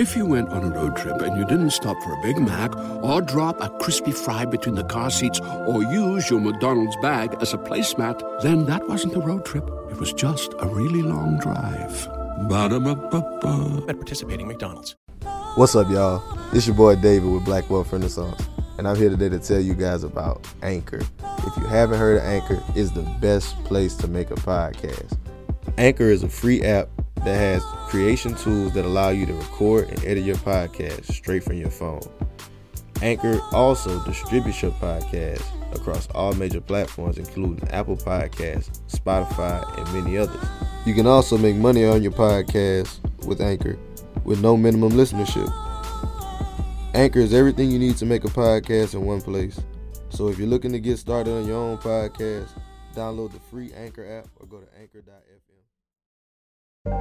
If you went on a road trip and you didn't stop for a Big Mac or drop a crispy fry between the car seats or use your McDonald's bag as a placemat, then that wasn't a road trip. It was just a really long drive. Ba-da-ba-ba-ba. at participating McDonald's. What's up, y'all? It's your boy David with Black Wealth Renaissance, and I'm here today to tell you guys about Anchor. If you haven't heard of Anchor, it's the best place to make a podcast. Anchor is a free app that has creation tools that allow you to record and edit your podcast straight from your phone. Anchor also distributes your podcast across all major platforms, including Apple Podcasts, Spotify, and many others. You can also make money on your podcast with Anchor with no minimum listenership. Anchor is everything you need to make a podcast in one place. So if you're looking to get started on your own podcast, download the free Anchor app or go to anchor.fm. You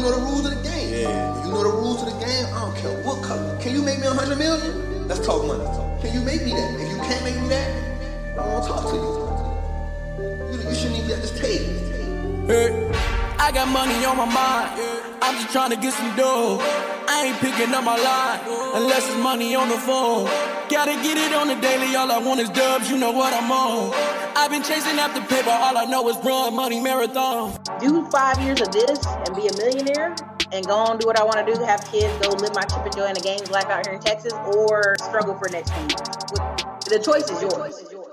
know the rules of the game. Yeah. You know the rules of the game. I don't care what color. Can you make me a hundred million? Let's talk money. Can you make me that? If you can't make me that, I won't talk to you. You, you shouldn't even be at this table. Hey, I got money on my mind. I'm just trying to get some dough. I ain't picking up my line unless it's money on the phone. Gotta get it on the daily. All I want is dubs. You know what I'm on. I've been chasing after paper. All I know is run money marathon. do five years of this and be a millionaire and go on do what I want to do, have kids, go live my chip and Joanna Gaines life out here in Texas, or struggle for next few years. The choice is yours.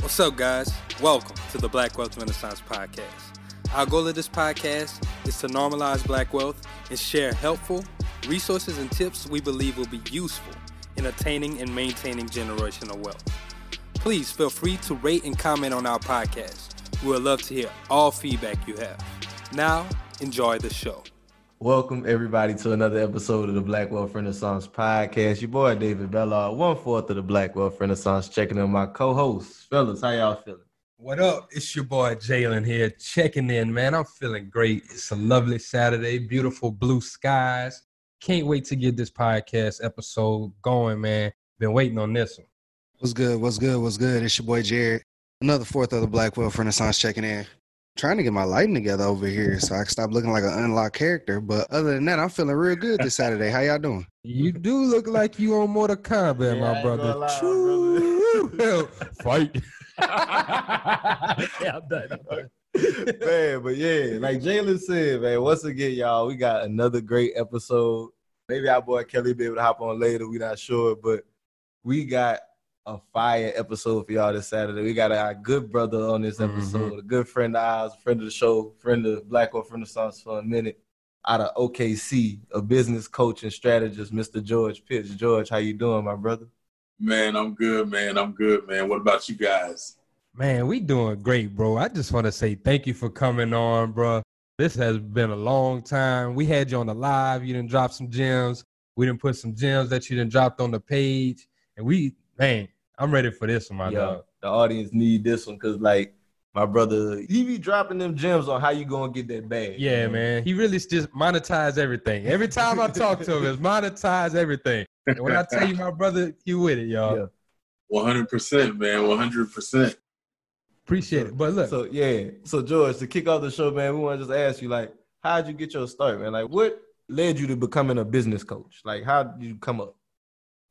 What's up, guys? Welcome to the Black Wealth Renaissance Podcast. Our goal of this podcast is to normalize black wealth and share helpful resources and tips we believe will be useful in attaining and maintaining generational wealth. Please feel free to rate and comment on our podcast. We would love to hear all feedback you have. Now, enjoy the show. Welcome everybody to another episode of the Black Wealth Renaissance podcast. Your boy David Bellard, one fourth of the Black Wealth Renaissance, checking in my co-hosts. Fellas, how y'all feeling? What up? It's your boy Jalen here, checking in, man. I'm feeling great. It's a lovely Saturday, beautiful blue skies. Can't wait to get this podcast episode going, man. Been waiting on this one. What's good? What's good? What's good? It's your boy Jared. Another fourth of the Black Wealth Renaissance checking in. Trying to get my lighting together over here so I can stop looking like an unlocked character. But other than that, I'm feeling real good this Saturday. How y'all doing? You do look like you on Mortal Kombat, Yeah, my brother. lie, True. Fight. yeah, I'm done. I'm done. man, but yeah, like Jalen said, man, once again, y'all, we got another great episode. Maybe our boy Kelly be able to hop on later. we not sure, but we got a fire episode for y'all this Saturday. We got our good brother on this mm-hmm. episode, a good friend of ours, a friend of the show, friend of Black Wealth Renaissance for a minute. Out of OKC, a business coach and strategist, Mr. George Pitts. George, how you doing, my brother? Man, I'm good, man. I'm good, man. What about you guys? Man, we doing great, bro. I just want to say thank you for coming on, bro. This has been a long time. We had you on the live. You didn't drop some gems. We didn't put some gems that you didn't dropped on the page. And we, man, I'm ready for this one, my Yeah, dog. the audience need this one because, like, my brother, he be dropping them gems on how you gonna get that bag. Yeah, man. He really just monetize everything. Every time I talk to him, it's monetize everything. And when I tell you, my brother, you with it, y'all. Yeah. 100%, man. 100%. Appreciate it. But look, So yeah, so George, to kick off the show, man, we want to just ask you, like, how'd you get your start, man? Like, what led you to becoming a business coach? Like, how did you come up?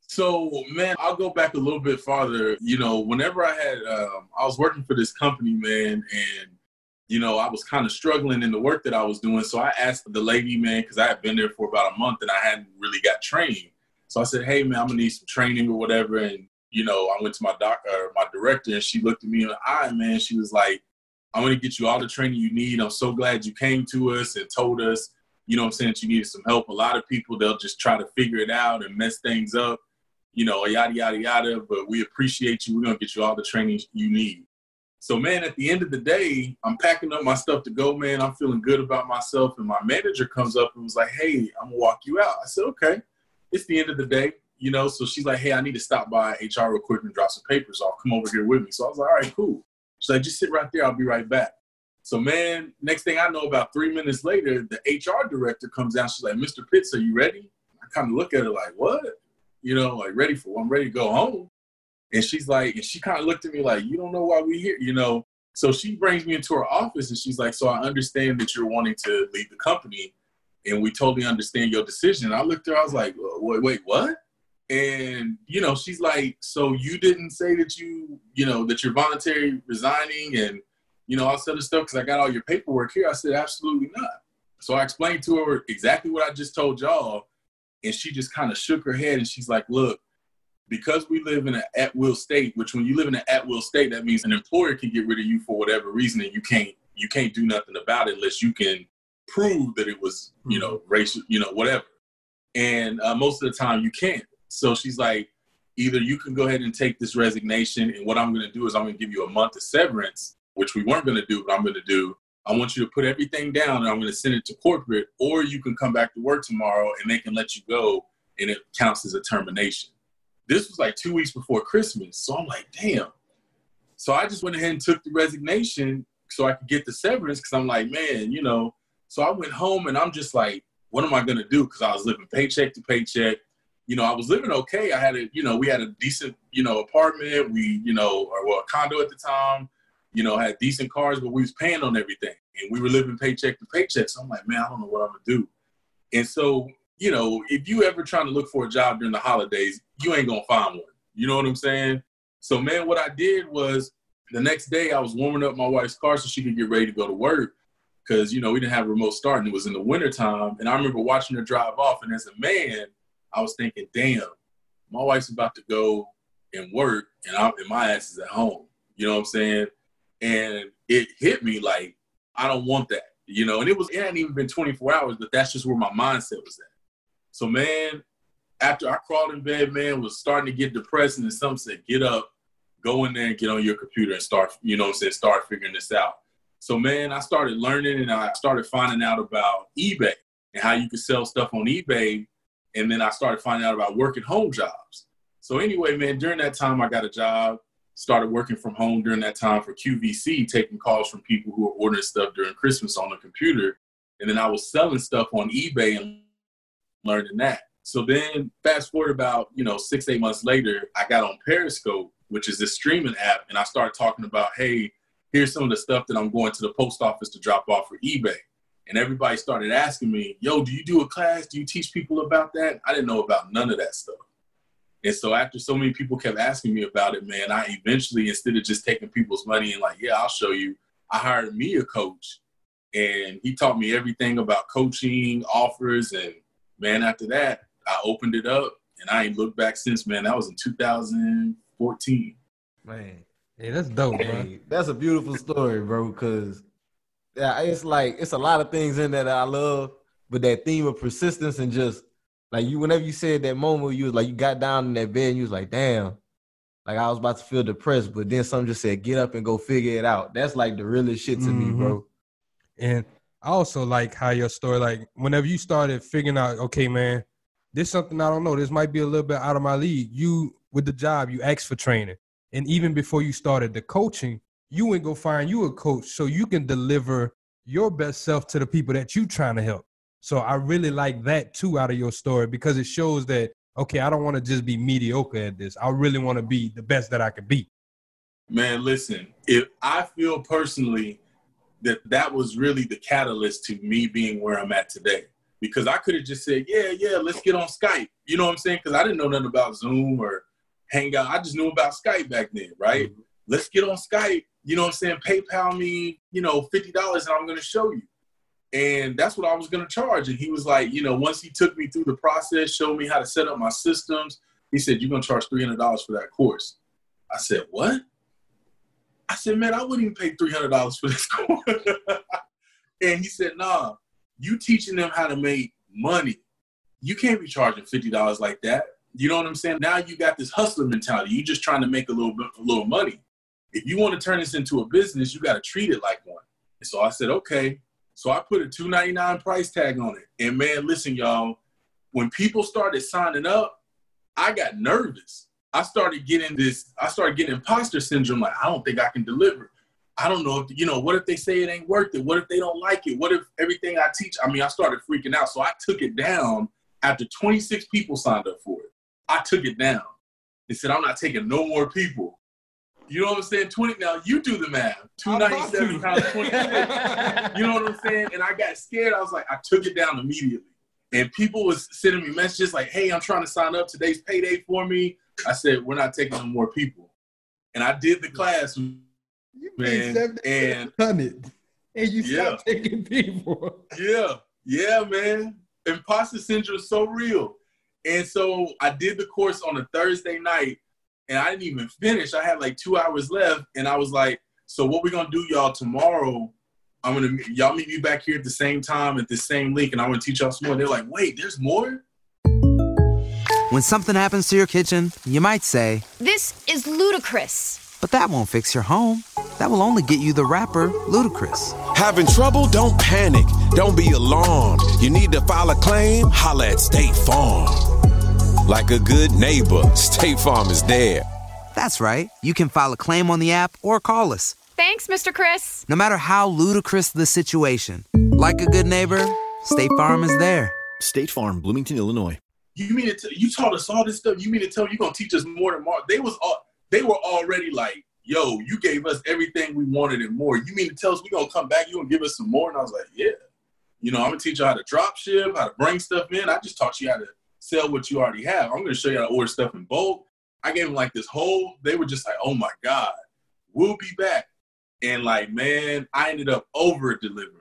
So, man, I'll go back a little bit farther. You know, whenever I had, um, I was working for this company, man, and, you know, I was kind of struggling in the work that I was doing. So I asked the lady, man, because I had been there for about a month and I hadn't really got trained. So I said, hey, man, I'm to need some training or whatever. And, you know, I went to my doc, uh, my director, and she looked at me in the eye, man. She was like, I'm to get you all the training you need. I'm so glad you came to us and told us, you know I'm saying, that you needed some help. A lot of people, they'll just try to figure it out and mess things up, you know, yada, yada, yada. But we appreciate you. We're to get you all the training you need. So, man, at the end of the day, I'm packing up my stuff to go, man. I'm feeling good about myself. And my manager comes up and was like, hey, I'm to walk you out. I said, okay. It's the end of the day, you know. So she's like, hey, I need to stop by HR real quick and drop some papers off. Come over here with me. So I was like, all right, cool. She's like, just sit right there. I'll be right back. So, man, next thing I know, about three minutes later, the HR director comes down. She's like, Mr. Pitts, are you ready? I kind of look at her like, what? You know, like, ready for I'm ready to go home. And she's like, and she kind of looked at me like, you don't know why we here, you know? So she brings me into her office and she's like, so I understand that you're wanting to leave the company and we totally understand your decision. I looked at her, I was like, wait, wait, what? And, you know, she's like, so you didn't say that you, you know, that you're voluntary resigning and, you know, all this other stuff because I got all your paperwork here. I said, absolutely not. So I explained to her exactly what I just told y'all. And she just kind of shook her head and she's like, look, because we live in an at will state, which when you live in an at will state, that means an employer can get rid of you for whatever reason and you can't you can't do nothing about it unless you can prove that it was, you know, mm-hmm. racial, you know, whatever. And uh, most of the time you can't. So she's like, either you can go ahead and take this resignation, and what I'm going to do is I'm going to give you a month of severance, which we weren't going to do, but I'm going to do. I want you to put everything down, and I'm going to send it to corporate, or you can come back to work tomorrow, and they can let you go, and it counts as a termination. This was like two weeks before Christmas, so I'm like, damn. So I just went ahead and took the resignation so I could get the severance because I'm like, man, you know. So I went home and I'm just like, what am I gonna do? Because I was living paycheck to paycheck you know, I was living okay. I had a, you know, we had a decent, you know, apartment. We, you know, or well, a condo at the time. You know, had decent cars, but we was paying on everything, and we were living paycheck to paycheck. So I'm like, man, I don't know what I'm gonna do. And so, you know, if you ever trying to look for a job during the holidays, you ain't gonna find one. You know what I'm saying? So, man, what I did was the next day I was warming up my wife's car so she could get ready to go to work because you know we didn't have remote start and it was in the wintertime. And I remember watching her drive off, and as a man I was thinking, damn, my wife's about to go and work, and I'm and my ass is at home. You know what I'm saying? And it hit me like I don't want that. You know, and it was it hadn't even been 24 hours, but that's just where my mindset was at. So man, after I crawled in bed, man, was starting to get depressed, and then something said, "Get up, go in there, and get on your computer and start." You know what I'm saying? Start figuring this out. So man, I started learning, and I started finding out about eBay and how you could sell stuff on eBay and then I started finding out about working home jobs. So anyway, man, during that time I got a job, started working from home during that time for QVC, taking calls from people who were ordering stuff during Christmas on the computer. And then I was selling stuff on eBay and learning that. So then fast forward about, you know, six, eight months later, I got on Periscope, which is this streaming app, and I started talking about, hey, here's some of the stuff that I'm going to the post office to drop off for eBay and everybody started asking me, "Yo, do you do a class? Do you teach people about that?" I didn't know about none of that stuff. And so after so many people kept asking me about it, man, I eventually instead of just taking people's money and like, "Yeah, I'll show you," I hired me a coach, and he taught me everything about coaching offers. And man, after that, I opened it up, and I ain't looked back since. Man, that was in 2014. Man, hey, that's dope, hey, That's a beautiful story, bro. Because yeah, it's like it's a lot of things in there that I love, but that theme of persistence and just like you, whenever you said that moment, you was like you got down in that bed and you was like, damn, like I was about to feel depressed, but then some just said, get up and go figure it out. That's like the realest shit to mm-hmm. me, bro. And I also like how your story, like whenever you started figuring out, okay, man, this something I don't know. This might be a little bit out of my league. You with the job, you asked for training, and even before you started the coaching, you went go find you a coach so you can deliver your best self to the people that you trying to help. So I really like that too out of your story because it shows that okay, I don't want to just be mediocre at this. I really want to be the best that I could be. Man, listen, if I feel personally that that was really the catalyst to me being where I'm at today. Because I could have just said, yeah, yeah, let's get on Skype. You know what I'm saying? Because I didn't know nothing about Zoom or Hangout. I just knew about Skype back then, right? Mm-hmm. Let's get on Skype you know what I'm saying, PayPal me, you know, $50 and I'm going to show you. And that's what I was going to charge. And he was like, you know, once he took me through the process, showed me how to set up my systems, he said, you're going to charge $300 for that course. I said, what? I said, man, I wouldn't even pay $300 for this course. and he said, nah, you teaching them how to make money. You can't be charging $50 like that. You know what I'm saying? Now you got this hustler mentality. You're just trying to make a little bit, a little money if you want to turn this into a business, you got to treat it like one. And so I said, okay. So I put a two ninety nine price tag on it. And man, listen, y'all, when people started signing up, I got nervous. I started getting this, I started getting imposter syndrome. Like, I don't think I can deliver. I don't know if, you know, what if they say it ain't worth it? What if they don't like it? What if everything I teach? I mean, I started freaking out. So I took it down after 26 people signed up for it. I took it down. and said, I'm not taking no more people. You know what I'm saying? 20 now you do the math. 297 times 20. you know what I'm saying? And I got scared. I was like, I took it down immediately. And people was sending me messages like, hey, I'm trying to sign up. Today's payday for me. I said, we're not taking no more people. And I did the class, man. And and you Yeah. taking people. yeah, yeah, man. Imposter syndrome is so real. And so I did the course on a Thursday night and I didn't even finish. I had like two hours left. And I was like, so what we gonna do, y'all, tomorrow? I'm gonna y'all meet me back here at the same time at the same link, and I'm gonna teach y'all some more. They're like, wait, there's more? When something happens to your kitchen, you might say, This is ludicrous. but that won't fix your home. That will only get you the rapper, Ludacris. Having trouble? Don't panic. Don't be alarmed. You need to file a claim? Holla at State Farm. Like a good neighbor, State Farm is there. That's right. You can file a claim on the app or call us. Thanks, Mr. Chris. No matter how ludicrous the situation, like a good neighbor, State Farm is there. State Farm, Bloomington, Illinois. You mean to t- you taught us all this stuff? You mean to tell me you're gonna teach us more than more? They was all they were already like, yo, you gave us everything we wanted and more. You mean to tell us we gonna come back? You gonna give us some more? And I was like, yeah. You know, I'm gonna teach you how to drop ship, how to bring stuff in. I just taught you how to sell what you already have. I'm gonna show you how to order stuff in bulk. I gave them like this whole. They were just like, oh my god, we'll be back. And like, man, I ended up over delivering.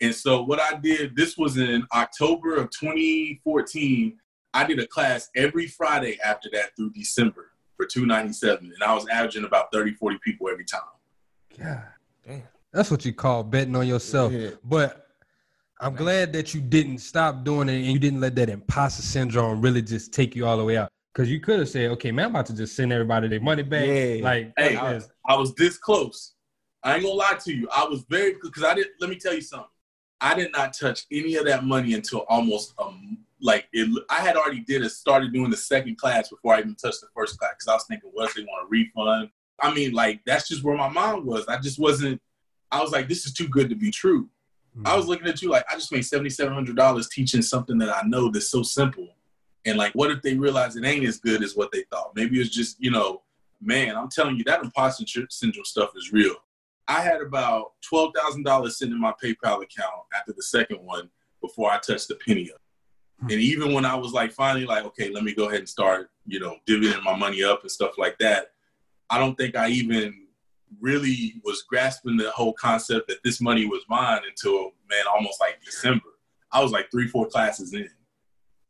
And so what I did, this was in October of 2014. I did a class every Friday after that through December for 297. And I was averaging about 30, 40 people every time. Yeah. damn. That's what you call betting on yourself. But I'm glad that you didn't stop doing it and you didn't let that imposter syndrome really just take you all the way out. Because you could have said, okay, man, I'm about to just send everybody their money back. Yeah. Like, Hey, I. I was this close. I ain't gonna lie to you. I was very because I didn't. Let me tell you something. I did not touch any of that money until almost um like it. I had already did it. Started doing the second class before I even touched the first class because I was thinking, what if they want a refund? I mean, like that's just where my mind was. I just wasn't. I was like, this is too good to be true. I was mm-hmm. looking at you like I just made seventy seven hundred dollars teaching something that I know that's so simple. And like, what if they realize it ain't as good as what they thought? Maybe it's just, you know, man, I'm telling you, that imposter syndrome stuff is real. I had about twelve thousand dollars sitting in my PayPal account after the second one before I touched a penny of. it. Hmm. And even when I was like finally like, okay, let me go ahead and start, you know, divvying my money up and stuff like that, I don't think I even really was grasping the whole concept that this money was mine until man, almost like December. I was like three, four classes in,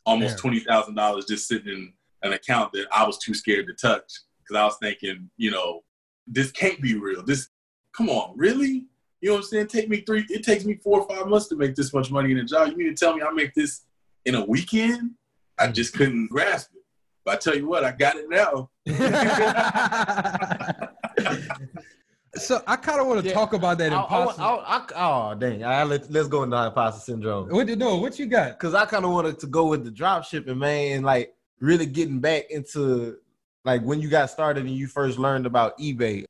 almost twenty thousand dollars just sitting in an account that I was too scared to touch because I was thinking, you know, this can't be real. This, come on, really? You know what I'm saying? Take me three. It takes me four or five months to make this much money in a job. You mean to tell me I make this in a weekend? I just couldn't grasp it. But I tell you what, I got it now. So I kind of want to talk about that I, I, imposter. I, I, oh dang! I, let's let's go into imposter syndrome. what you know? What you got? Because I kind of wanted to go with the drop shipping, man, and like really getting back into like when you got started and you first learned about eBay.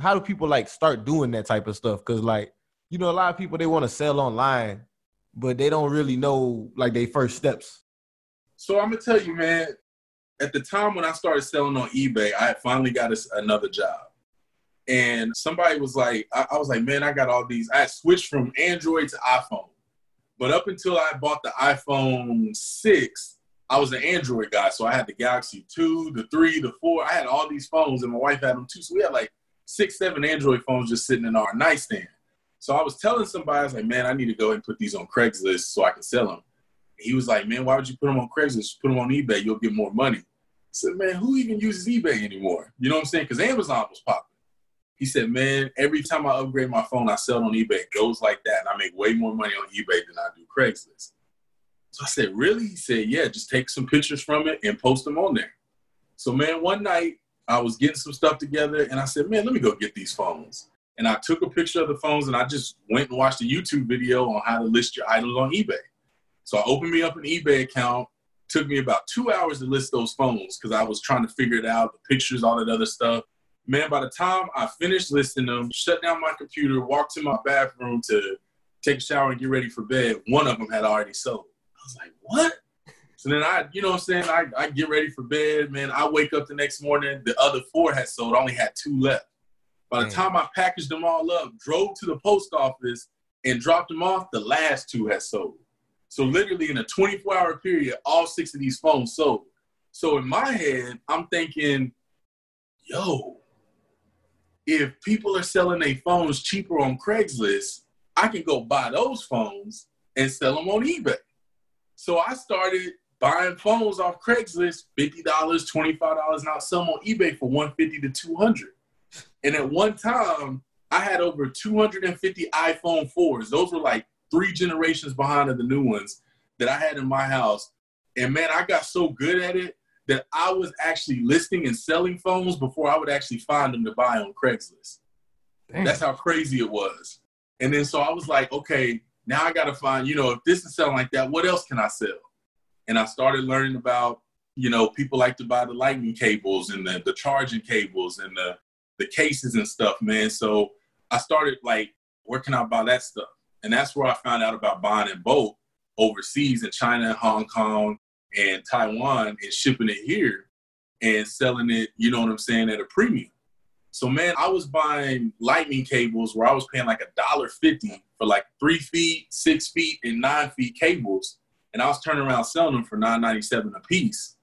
How do people like start doing that type of stuff? Because like you know, a lot of people they want to sell online, but they don't really know like their first steps. So I'm gonna tell you, man. At the time when I started selling on eBay, I had finally got us another job, and somebody was like, I, I was like, man, I got all these. I switched from Android to iPhone, but up until I bought the iPhone six, I was an Android guy. So I had the Galaxy two, the three, the four. I had all these phones, and my wife had them too. So we had like six, seven Android phones just sitting in our nightstand. So I was telling somebody, I was like, man, I need to go and put these on Craigslist so I can sell them. He was like, man, why would you put them on Craigslist? Put them on eBay, you'll get more money. I said, man, who even uses eBay anymore? You know what I'm saying? Because Amazon was popping. He said, man, every time I upgrade my phone, I sell it on eBay. It goes like that. And I make way more money on eBay than I do Craigslist. So I said, really? He said, yeah, just take some pictures from it and post them on there. So, man, one night I was getting some stuff together and I said, man, let me go get these phones. And I took a picture of the phones and I just went and watched a YouTube video on how to list your items on eBay. So I opened me up an eBay account. Took me about two hours to list those phones because I was trying to figure it out, the pictures, all that other stuff. Man, by the time I finished listing them, shut down my computer, walked to my bathroom to take a shower and get ready for bed, one of them had already sold. I was like, what? So then I, you know what I'm saying? I, I get ready for bed, man. I wake up the next morning, the other four had sold, I only had two left. By the hmm. time I packaged them all up, drove to the post office and dropped them off, the last two had sold. So literally in a 24 hour period, all six of these phones sold. So in my head, I'm thinking, yo, if people are selling their phones cheaper on Craigslist, I can go buy those phones and sell them on eBay. So I started buying phones off Craigslist, $50, $25, and I'll sell them on eBay for 150 to 200 And at one time, I had over 250 iPhone 4s. Those were like three generations behind of the new ones that I had in my house. And man, I got so good at it that I was actually listing and selling phones before I would actually find them to buy on Craigslist. That's how crazy it was. And then so I was like, okay, now I got to find, you know, if this is selling like that, what else can I sell? And I started learning about, you know, people like to buy the lightning cables and the, the charging cables and the, the cases and stuff, man. So I started like, where can I buy that stuff? And that's where I found out about buying in bulk overseas in China, and Hong Kong, and Taiwan and shipping it here and selling it, you know what I'm saying, at a premium. So man, I was buying lightning cables where I was paying like a dollar fifty for like three feet, six feet, and nine feet cables, and I was turning around selling them for nine ninety seven a piece.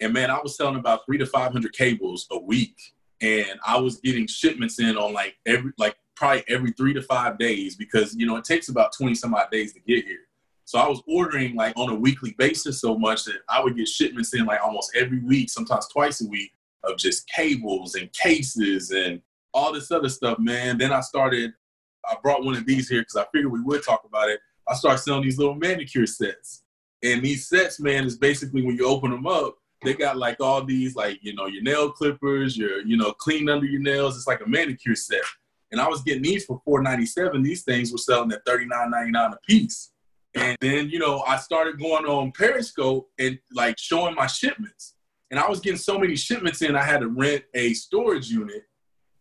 And man, I was selling about three to five hundred cables a week, and I was getting shipments in on like every like probably every three to five days because you know it takes about twenty some odd days to get here. So I was ordering like on a weekly basis so much that I would get shipments in like almost every week, sometimes twice a week, of just cables and cases and all this other stuff, man. Then I started, I brought one of these here because I figured we would talk about it. I started selling these little manicure sets. And these sets, man, is basically when you open them up, they got like all these, like, you know, your nail clippers, your, you know, clean under your nails. It's like a manicure set. And I was getting these for $4.97. These things were selling at $39.99 a piece. And then, you know, I started going on Periscope and like showing my shipments. And I was getting so many shipments in, I had to rent a storage unit.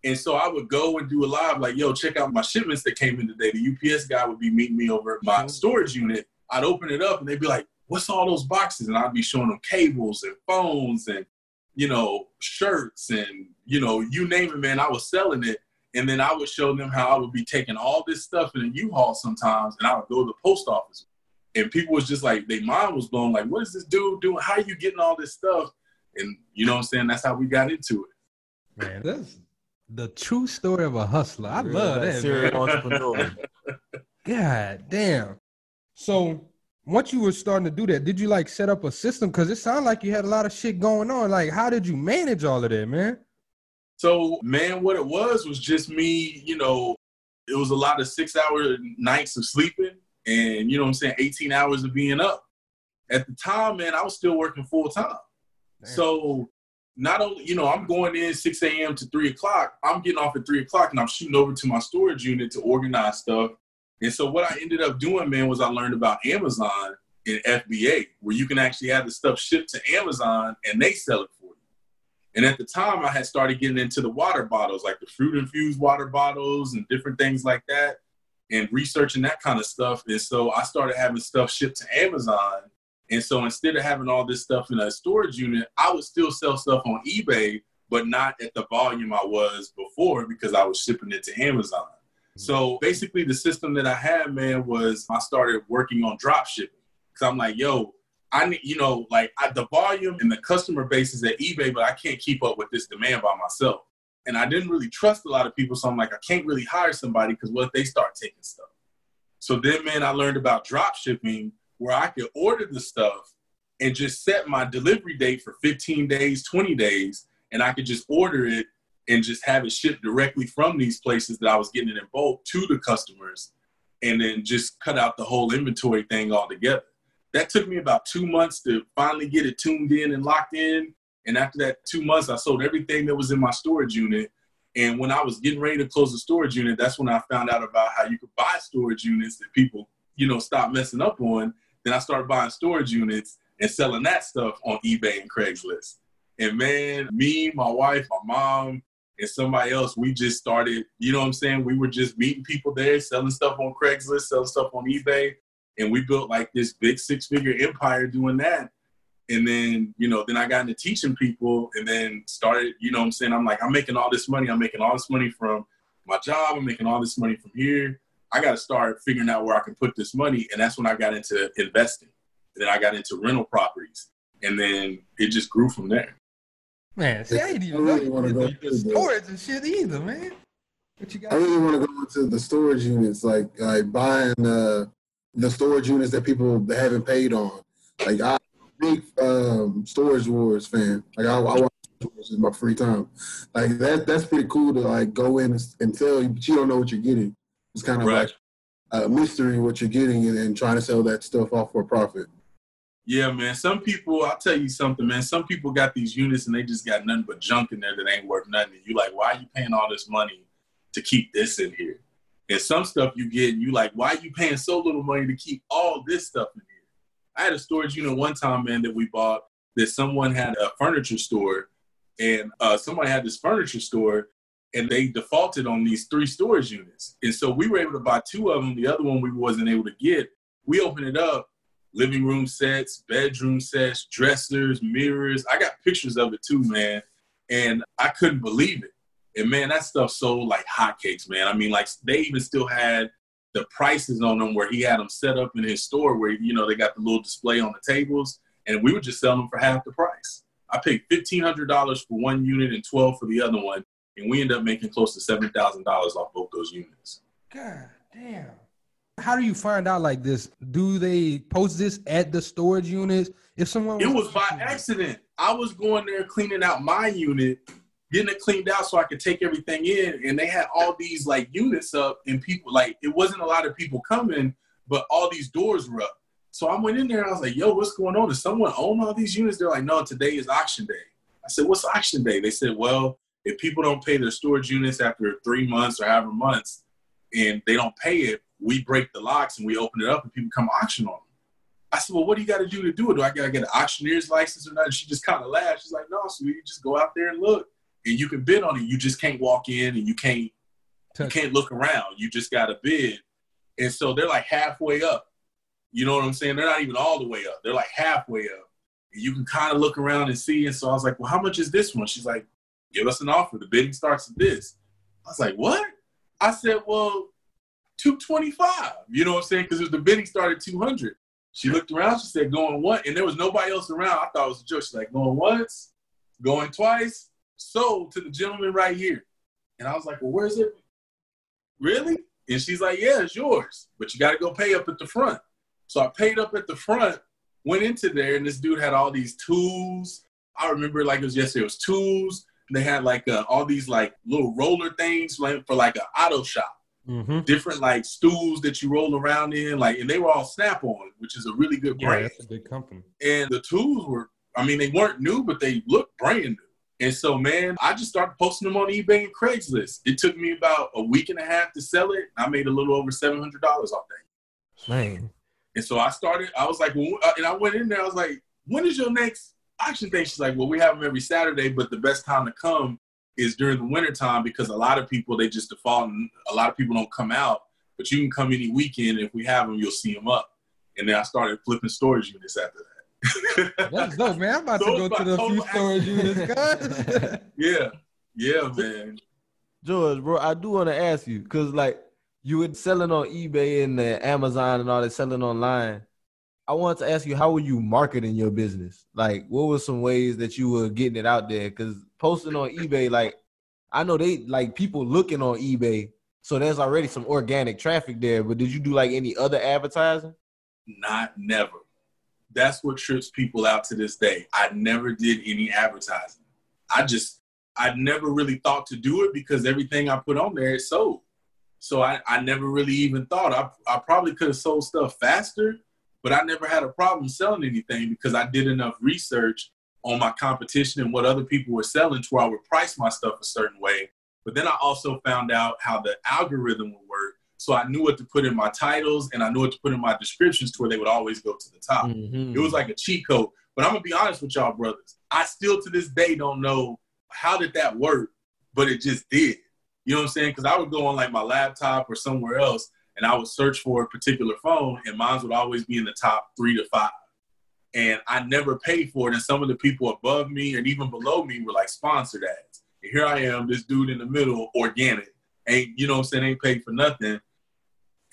And so I would go and do a live, like, yo, check out my shipments that came in today. The UPS guy would be meeting me over at my mm-hmm. storage unit. I'd open it up and they'd be like, what's all those boxes? And I'd be showing them cables and phones and, you know, shirts and, you know, you name it, man. I was selling it. And then I would show them how I would be taking all this stuff in a U-Haul sometimes, and I would go to the post office. And people was just like, their mind was blown, like, what is this dude doing? How are you getting all this stuff? And you know what I'm saying? That's how we got into it. Man, that's the true story of a hustler. I Real love that. Serial entrepreneur. God damn. So once you were starting to do that, did you like set up a system? Because it sounded like you had a lot of shit going on. Like, how did you manage all of that, man? So, man, what it was was just me, you know, it was a lot of six hour nights of sleeping and, you know I'm saying, 18 hours of being up. At the time, man, I was still working full time. So, not only, you know, I'm going in 6 a.m. to 3 o'clock, I'm getting off at 3 o'clock and I'm shooting over to my storage unit to organize stuff. And so, what I ended up doing, man, was I learned about Amazon and FBA, where you can actually have the stuff shipped to Amazon and they sell it and at the time, I had started getting into the water bottles, like the fruit infused water bottles and different things like that, and researching that kind of stuff. And so I started having stuff shipped to Amazon. And so instead of having all this stuff in a storage unit, I would still sell stuff on eBay, but not at the volume I was before because I was shipping it to Amazon. So basically, the system that I had, man, was I started working on drop shipping. Cause I'm like, yo, I need, you know, like I, the volume and the customer base is at eBay, but I can't keep up with this demand by myself. And I didn't really trust a lot of people, so I'm like, I can't really hire somebody because what if they start taking stuff? So then, man, I learned about drop shipping where I could order the stuff and just set my delivery date for 15 days, 20 days, and I could just order it and just have it shipped directly from these places that I was getting it in bulk to the customers, and then just cut out the whole inventory thing altogether that took me about two months to finally get it tuned in and locked in. And after that two months, I sold everything that was in my storage unit. And when I was getting ready to close the storage unit, that's when I found out about how you could buy storage units that people, you know, stop messing up on. Then I started buying storage units and selling that stuff on eBay and Craigslist. And man, me, my wife, my mom, and somebody else, we just started, you know what I'm saying? We were just meeting people there, selling stuff on Craigslist, selling stuff on eBay and we built like this big six figure empire doing that. And then, you know, then I got into teaching people and then started, you know what I'm saying? I'm like, I'm making all this money. I'm making all this money from my job. I'm making all this money from here. I got to start figuring out where I can put this money. And that's when I got into investing. And then I got into rental properties. And then it just grew from there. Man, see, I ain't even really know wanna you go did the through the- storage and shit either, man. What you got? I really want to go into the storage units, like like buying uh, the storage units that people haven't paid on. Like I'm a big um, storage wars fan. Like I, I watch Storage wars in my free time. Like that that's pretty cool to like go in and, and tell you, but you don't know what you're getting. It's kind of Right. like a mystery what you're getting and, and trying to sell that stuff off for a profit. Yeah, man. Some people, I'll tell you something, man. Some people got these units and they just got nothing but junk in there that ain't worth nothing. You're like, why are you paying all this money to keep this in here? And some stuff you get, and you like, why are you paying so little money to keep all this stuff in here? I had a storage unit one time, man, that we bought that someone had a furniture store, and uh, somebody had this furniture store, and they defaulted on these three storage units. And so we were able to buy two of them. The other one we wasn't able to get. We opened it up, living room sets, bedroom sets, dressers, mirrors. I got pictures of it too, man. And I couldn't believe it. And man, that stuff sold like hotcakes, man. I mean, like they even still had the prices on them where he had them set up in his store where, you know, they got the little display on the tables and we were just selling them for half the price. I paid $1,500 for one unit and 12 for the other one. And we ended up making close to $7,000 off both those units. God damn. How do you find out like this? Do they post this at the storage units? If someone It was by accident. I was going there cleaning out my unit, getting it cleaned out so I could take everything in, and they had all these like units up, and people like it wasn't a lot of people coming, but all these doors were up. So I went in there and I was like, "Yo, what's going on? Does someone own all these units?" They're like, "No, today is auction day." I said, "What's auction day?" They said, "Well, if people don't pay their storage units after three months or however months, and they don't pay it, we break the locks and we open it up, and people come auction on them." I said, well, what do you got to do to do it? Do I got to get an auctioneer's license or not? And she just kind of laughed. She's like, no, so sweetie, just go out there and look, and you can bid on it. You just can't walk in and you can't you can't look around. You just got to bid. And so they're like halfway up. You know what I'm saying? They're not even all the way up. They're like halfway up. And you can kind of look around and see. And so I was like, well, how much is this one? She's like, give us an offer. The bidding starts at this. I was like, what? I said, well, 225. You know what I'm saying? Because the bidding started 200. She looked around. She said, "Going what?" And there was nobody else around. I thought it was a joke. She's like, "Going once, going twice, sold to the gentleman right here." And I was like, "Well, where's it? Really?" And she's like, "Yeah, it's yours, but you got to go pay up at the front." So I paid up at the front, went into there, and this dude had all these tools. I remember like it was yesterday. It was tools. They had like uh, all these like little roller things like, for like an auto shop Mm-hmm. different like stools that you roll around in, like, and they were all Snap on, which is a really good brand. Yeah, that's a big company. And the tools were, I mean, they weren't new, but they looked brand new. And so, man, I just started posting them on eBay and Craigslist. It took me about a week and a half to sell it. I made a little over seven hundred dollars off that. Man. And so I started. I was like, well, uh, and I went in there. I was like, when is your next auction thing? She's like, well, we have them every Saturday, but the best time to come is during the winter time because a lot of people they just default and a lot of people don't come out. But you can come any weekend. If we have them, you'll see them up. And then I started flipping storage units after that. That's dope, man. I'm about So to go to the few total storage units, guys. yeah, yeah, man. George, bro, I do want to ask you because like you were selling on eBay and uh, Amazon and all that, selling online. I wanted to ask you how were you marketing your business? Like, what were some ways that you were getting it out there? Because posting on eBay, like, I know they like people looking on eBay, so there's already some organic traffic there. But did you do like any other advertising? Not never. That's what trips people out to this day. I never did any advertising. I just, I never really thought to do it because everything I put on there is sold. So I, I never really even thought. I, I probably could have sold stuff faster, but I never had a problem selling anything because I did enough research on my competition and what other people were selling to where I would price my stuff a certain way. But then I also found out how the algorithm would work. So I knew what to put in my titles and I knew what to put in my descriptions to where they would always go to the top. Mm-hmm. It was like a cheat code. But I'm gonna be honest with y'all, brothers. I still to this day don't know how did that work, but it just did. You know what I'm saying? Because I would go on like my laptop or somewhere else and I would search for a particular phone and mine would always be in the top three to five. and I never paid for it. And some of the people above me and even below me were like sponsored ads. And here I am, this dude in the middle, organic, ain't you know what I'm saying, ain't paid for nothing.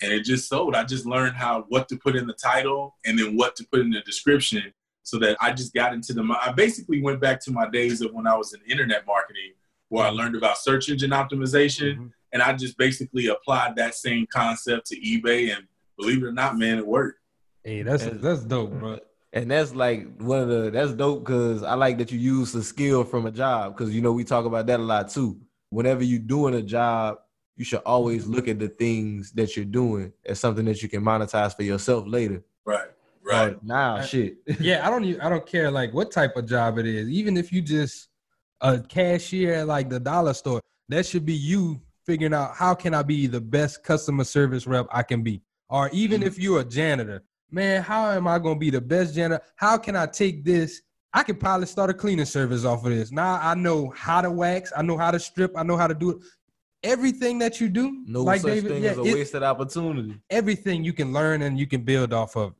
And it just sold. I just learned how what to put in the title and then what to put in the description so that I just got into the I basically went back to my days of when I was in internet marketing where I learned about search engine optimization mm-hmm. and I just basically applied that same concept to eBay and believe it or not, man, it worked. Hey, that's that's dope, bro. And that's like one of the that's dope because I like that you use the skill from a job because you know we talk about that a lot too. Whenever you're doing a job, you should always look at the things that you're doing as something that you can monetize for yourself later. Right. Right. now, shit. yeah, I don't even, I don't care like what type of job it is. Even if you just a cashier at like the dollar store, that should be you figuring out how can I be the best customer service rep I can be. Or even mm-hmm. if you're a janitor, man, how am I going to be the best janitor? How can I take this? I could probably start a cleaning service off of this. Now I know how to wax, I know how to strip, I know how to do it. Everything that you do, no like such David, thing yeah, as a wasted opportunity. Everything you can learn and you can build off of.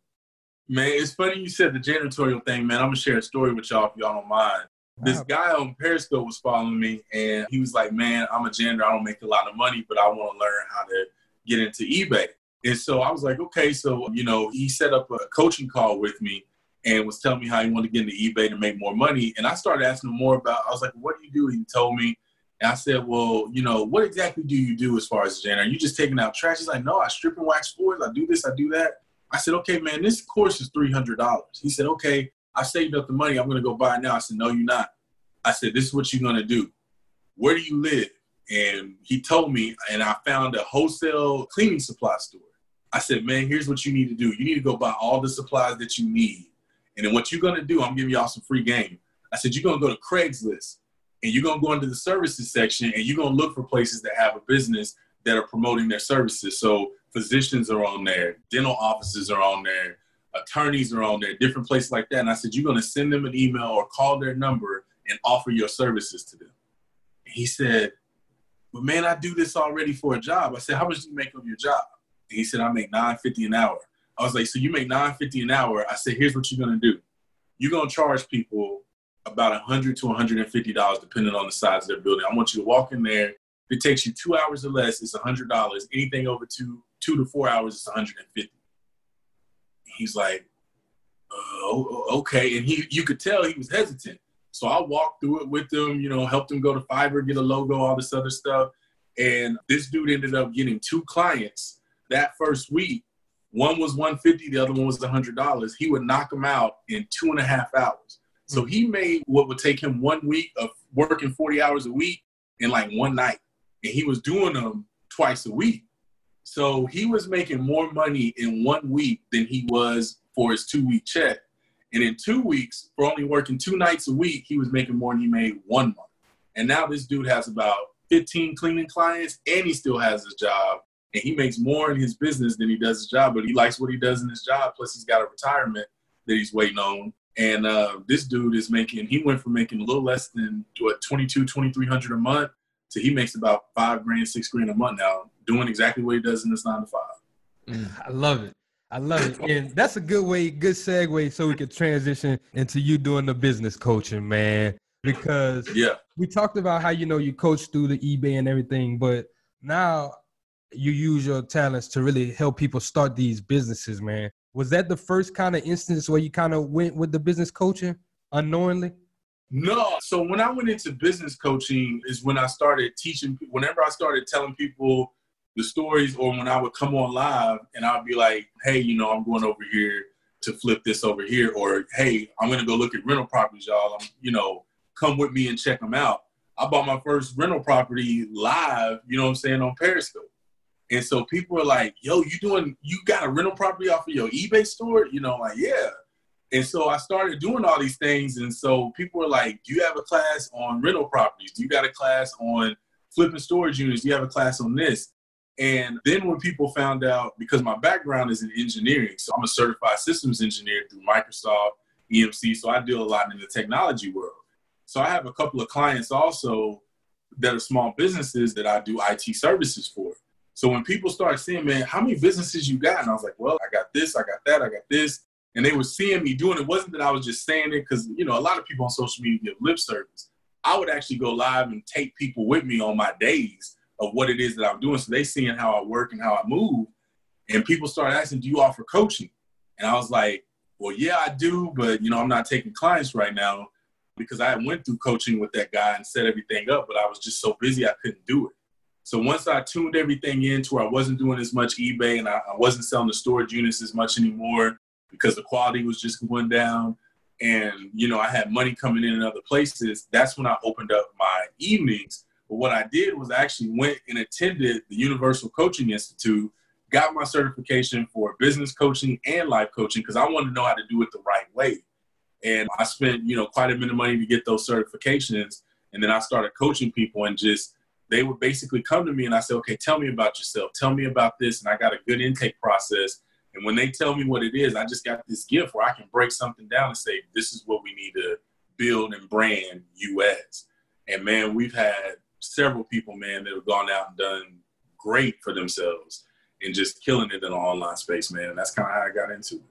Man, it's funny you said the janitorial thing, man. I'm gonna share a story with y'all if y'all don't mind. This guy on Periscope was following me, and he was like, "Man, I'm a janitor. I don't make a lot of money, but I want to learn how to get into eBay." And so I was like, okay, so, you know, he set up a coaching call with me and was telling me how he wanted to get into eBay to make more money. And I started asking him more about, I was like, what do you do? He told me, and I said, well, you know, what exactly do you do as far as janitor? Are you just taking out trash? He's like, no, I strip and wax floors. I do this, I do that. I said, okay, man, this course is $300. He said, okay, I saved up the money. I'm going to go buy it now. I said, no, you're not. I said, this is what you're going to do. Where do you live? And he told me, and I found a wholesale cleaning supply store. I said, man, here's what you need to do. You need to go buy all the supplies that you need. And then what you're gonna do, I'm giving y'all some free game. I said, you're gonna go to Craigslist and you're gonna go into the services section and you're gonna look for places that have a business that are promoting their services. So physicians are on there, dental offices are on there, attorneys are on there, different places like that. And I said, you're gonna send them an email or call their number and offer your services to them. He said, but man, I do this already for a job. I said, how much do you make on your job? And he said, I make nine fifty an hour. I was like, so you make nine fifty an hour? I said, here's what you're gonna do. You're gonna charge people about hundred to 150 dollars, depending on the size of their building. I want you to walk in there. If it takes you two hours or less, it's hundred dollars. Anything over two two to four hours, it's 150. He's like, oh, okay, and he you could tell he was hesitant. So I walked through it with him, you know, helped him go to Fiverr, get a logo, all this other stuff. And this dude ended up getting two clients that first week, one was 150, the other one was $100. He would knock them out in two and a half hours. So he made what would take him one week of working 40 hours a week in like one night. And he was doing them twice a week. So he was making more money in one week than he was for his two week check. And in two weeks, for only working two nights a week, he was making more than he made one month. And now this dude has about 15 cleaning clients and he still has his job and he makes more in his business than he does his job, but he likes what he does in his job. Plus, he's got a retirement that he's waiting on. And uh, this dude is making, he went from making a little less than what, 22, 2300 a month to he makes about five grand, six grand a month now, doing exactly what he does in this nine to five. Mm, I love it. I love it. And that's a good way, good segue so we could transition into you doing the business coaching, man. Because yeah, we talked about how you know you coach through the eBay and everything, but now you use your talents to really help people start these businesses, man. Was that the first kind of instance where you kind of went with the business coaching unknowingly? No. So when I went into business coaching is when I started teaching. Whenever I started telling people the stories, or when I would come on live and I'd be like, "Hey, you know, I'm going over here to flip this over here," or "Hey, I'm gonna go look at rental properties, y'all. I'm, you know, come with me and check them out." I bought my first rental property live, you know what I'm saying, on Periscope. And so people are like, yo, you doing, you got a rental property off of your eBay store? You know, like, yeah. And so I started doing all these things. And so people were like, do you have a class on rental properties? Do you got a class on flipping storage units? Do you have a class on this? And then when people found out, because my background is in engineering, so I'm a certified systems engineer through Microsoft, EMC, so I deal a lot in the technology world. So I have a couple of clients also that are small businesses that I do IT services for. So when people start saying, man, how many businesses you got? And I was like, well, I got this, I got that, I got this. and they were seeing me doing it. it wasn't that I was just saying it because you know a lot of people on social media give lip service. I would actually go live and take people with me on my days of what it is that I'm doing, so they seeing how I work and how I move. And people started asking, "Do you offer coaching?" And I was like, "Well, yeah, I do, but you know, I'm not taking clients right now because I went through coaching with that guy and set everything up, but I was just so busy I couldn't do it." So once I tuned everything in to where I wasn't doing as much eBay and I, I wasn't selling the storage units as much anymore because the quality was just going down, and you know I had money coming in in other places. That's when I opened up my evenings. But what I did was I actually went and attended the Universal Coaching Institute, got my certification for business coaching and life coaching because I wanted to know how to do it the right way. And I spent you know quite a bit of money to get those certifications, and then I started coaching people and just they would basically come to me and I said, okay, tell me about yourself. Tell me about this. And I got a good intake process. And when they tell me what it is, I just got this gift where I can break something down and say, this is what we need to build and brand you as. And man, we've had several people, man, that have gone out and done great for themselves and just killing it in the online space, man. And that's kind of how I got into it.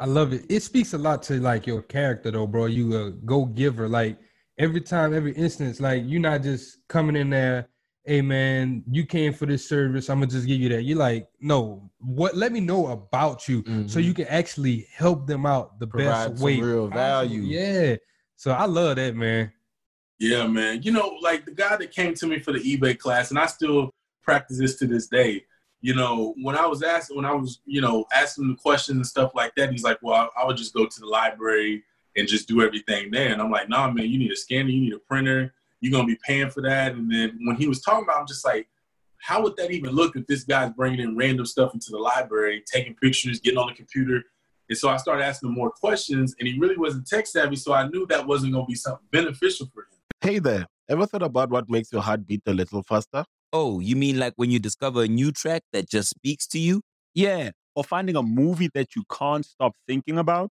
I love it. It speaks a lot to like your character, though, bro. You a go giver. Like every time, every instance, like you're not just coming in there, hey man, you came for this service, I'm gonna just give you that. You're like, no, what let me know about you mm-hmm. so you can actually help them out the Provide best way. Real value. Yeah. So I love that, man. Yeah, man. You know, like the guy that came to me for the eBay class, and I still practice this to this day. You know, when I was asked, when I was, you know, asking the questions and stuff like that, he's like, well, I, I would just go to the library and just do everything there. And I'm like, nah, man, you need a scanner, you need a printer, you're gonna be paying for that. And then when he was talking about, I'm just like, how would that even look if this guy's bringing in random stuff into the library, taking pictures, getting on the computer? And so I started asking him more questions, and he really wasn't tech savvy, so I knew that wasn't gonna be something beneficial for him. Hey there, ever thought about what makes your heart beat a little faster? Oh, you mean like when you discover a new track that just speaks to you? Yeah, or finding a movie that you can't stop thinking about?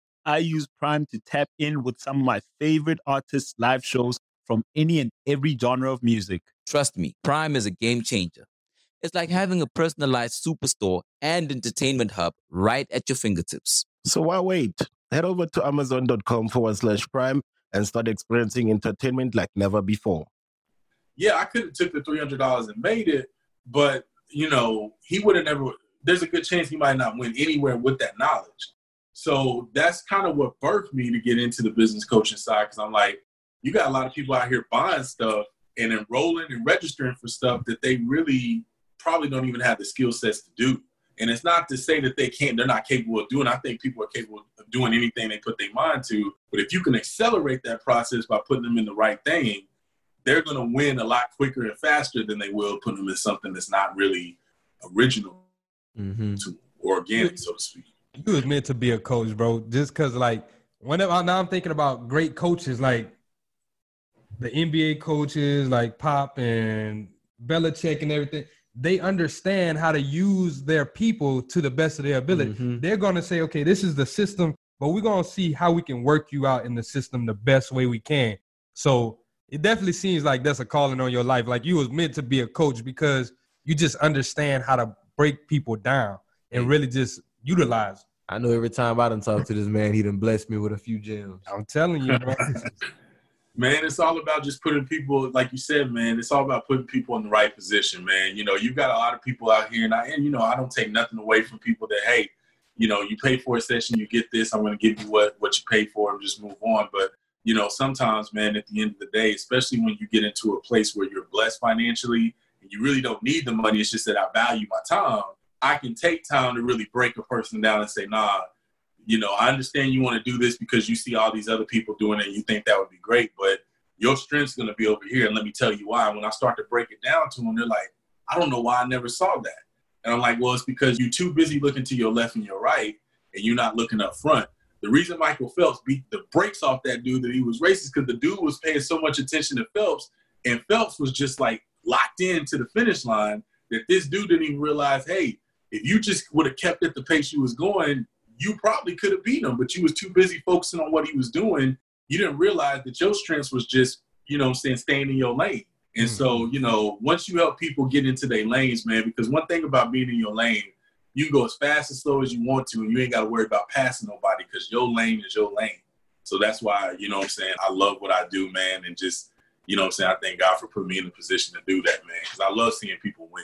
I use Prime to tap in with some of my favorite artists' live shows from any and every genre of music. Trust me, Prime is a game changer. It's like having a personalized superstore and entertainment hub right at your fingertips. So why wait? Head over to amazon.com forward slash prime and start experiencing entertainment like never before. Yeah, I could have took the $300 and made it, but, you know, he would have never, there's a good chance he might not win anywhere with that knowledge. So that's kind of what birthed me to get into the business coaching side because I'm like, you got a lot of people out here buying stuff and enrolling and registering for stuff that they really probably don't even have the skill sets to do. And it's not to say that they can't, they're not capable of doing. I think people are capable of doing anything they put their mind to. But if you can accelerate that process by putting them in the right thing, they're going to win a lot quicker and faster than they will putting them in something that's not really original mm-hmm. to organic, so to speak you was meant to be a coach, bro. Just cause like whenever now I'm thinking about great coaches like the NBA coaches like Pop and Belichick and everything, they understand how to use their people to the best of their ability. Mm-hmm. They're gonna say, okay, this is the system, but we're gonna see how we can work you out in the system the best way we can. So it definitely seems like that's a calling on your life. Like you was meant to be a coach because you just understand how to break people down and really just utilize. I know every time I done talk to this man, he done blessed me with a few gems. I'm telling you, bro. man, it's all about just putting people, like you said, man. It's all about putting people in the right position, man. You know, you've got a lot of people out here, and I, and you know, I don't take nothing away from people that, hey, you know, you pay for a session, you get this. I'm going to give you what what you pay for, and just move on. But you know, sometimes, man, at the end of the day, especially when you get into a place where you're blessed financially and you really don't need the money, it's just that I value my time I can take time to really break a person down and say, nah, you know, I understand you want to do this because you see all these other people doing it and you think that would be great, but your strength's going to be over here. And let me tell you why. When I start to break it down to them, they're like, I don't know why I never saw that. And I'm like, well, it's because you're too busy looking to your left and your right and you're not looking up front. The reason Michael Phelps beat the brakes off that dude that he was racist because the dude was paying so much attention to Phelps, and Phelps was just like locked into the finish line that this dude didn't even realize, hey, if you just would have kept at the pace you was going, you probably could have beat him, but you was too busy focusing on what he was doing. You didn't realize that your strengths was just, you know what I'm saying, staying in your lane. And so, mm-hmm. you know, once you help people get into their lanes, man, because one thing about being in your lane, you can go as fast as slow as you want to, and you ain't got to worry about passing nobody because your lane is your lane. So that's why, you know what I'm saying, I love what I do, man, and just, you know what I'm saying, I thank God for putting me in the position to do that, man, because I love seeing people win.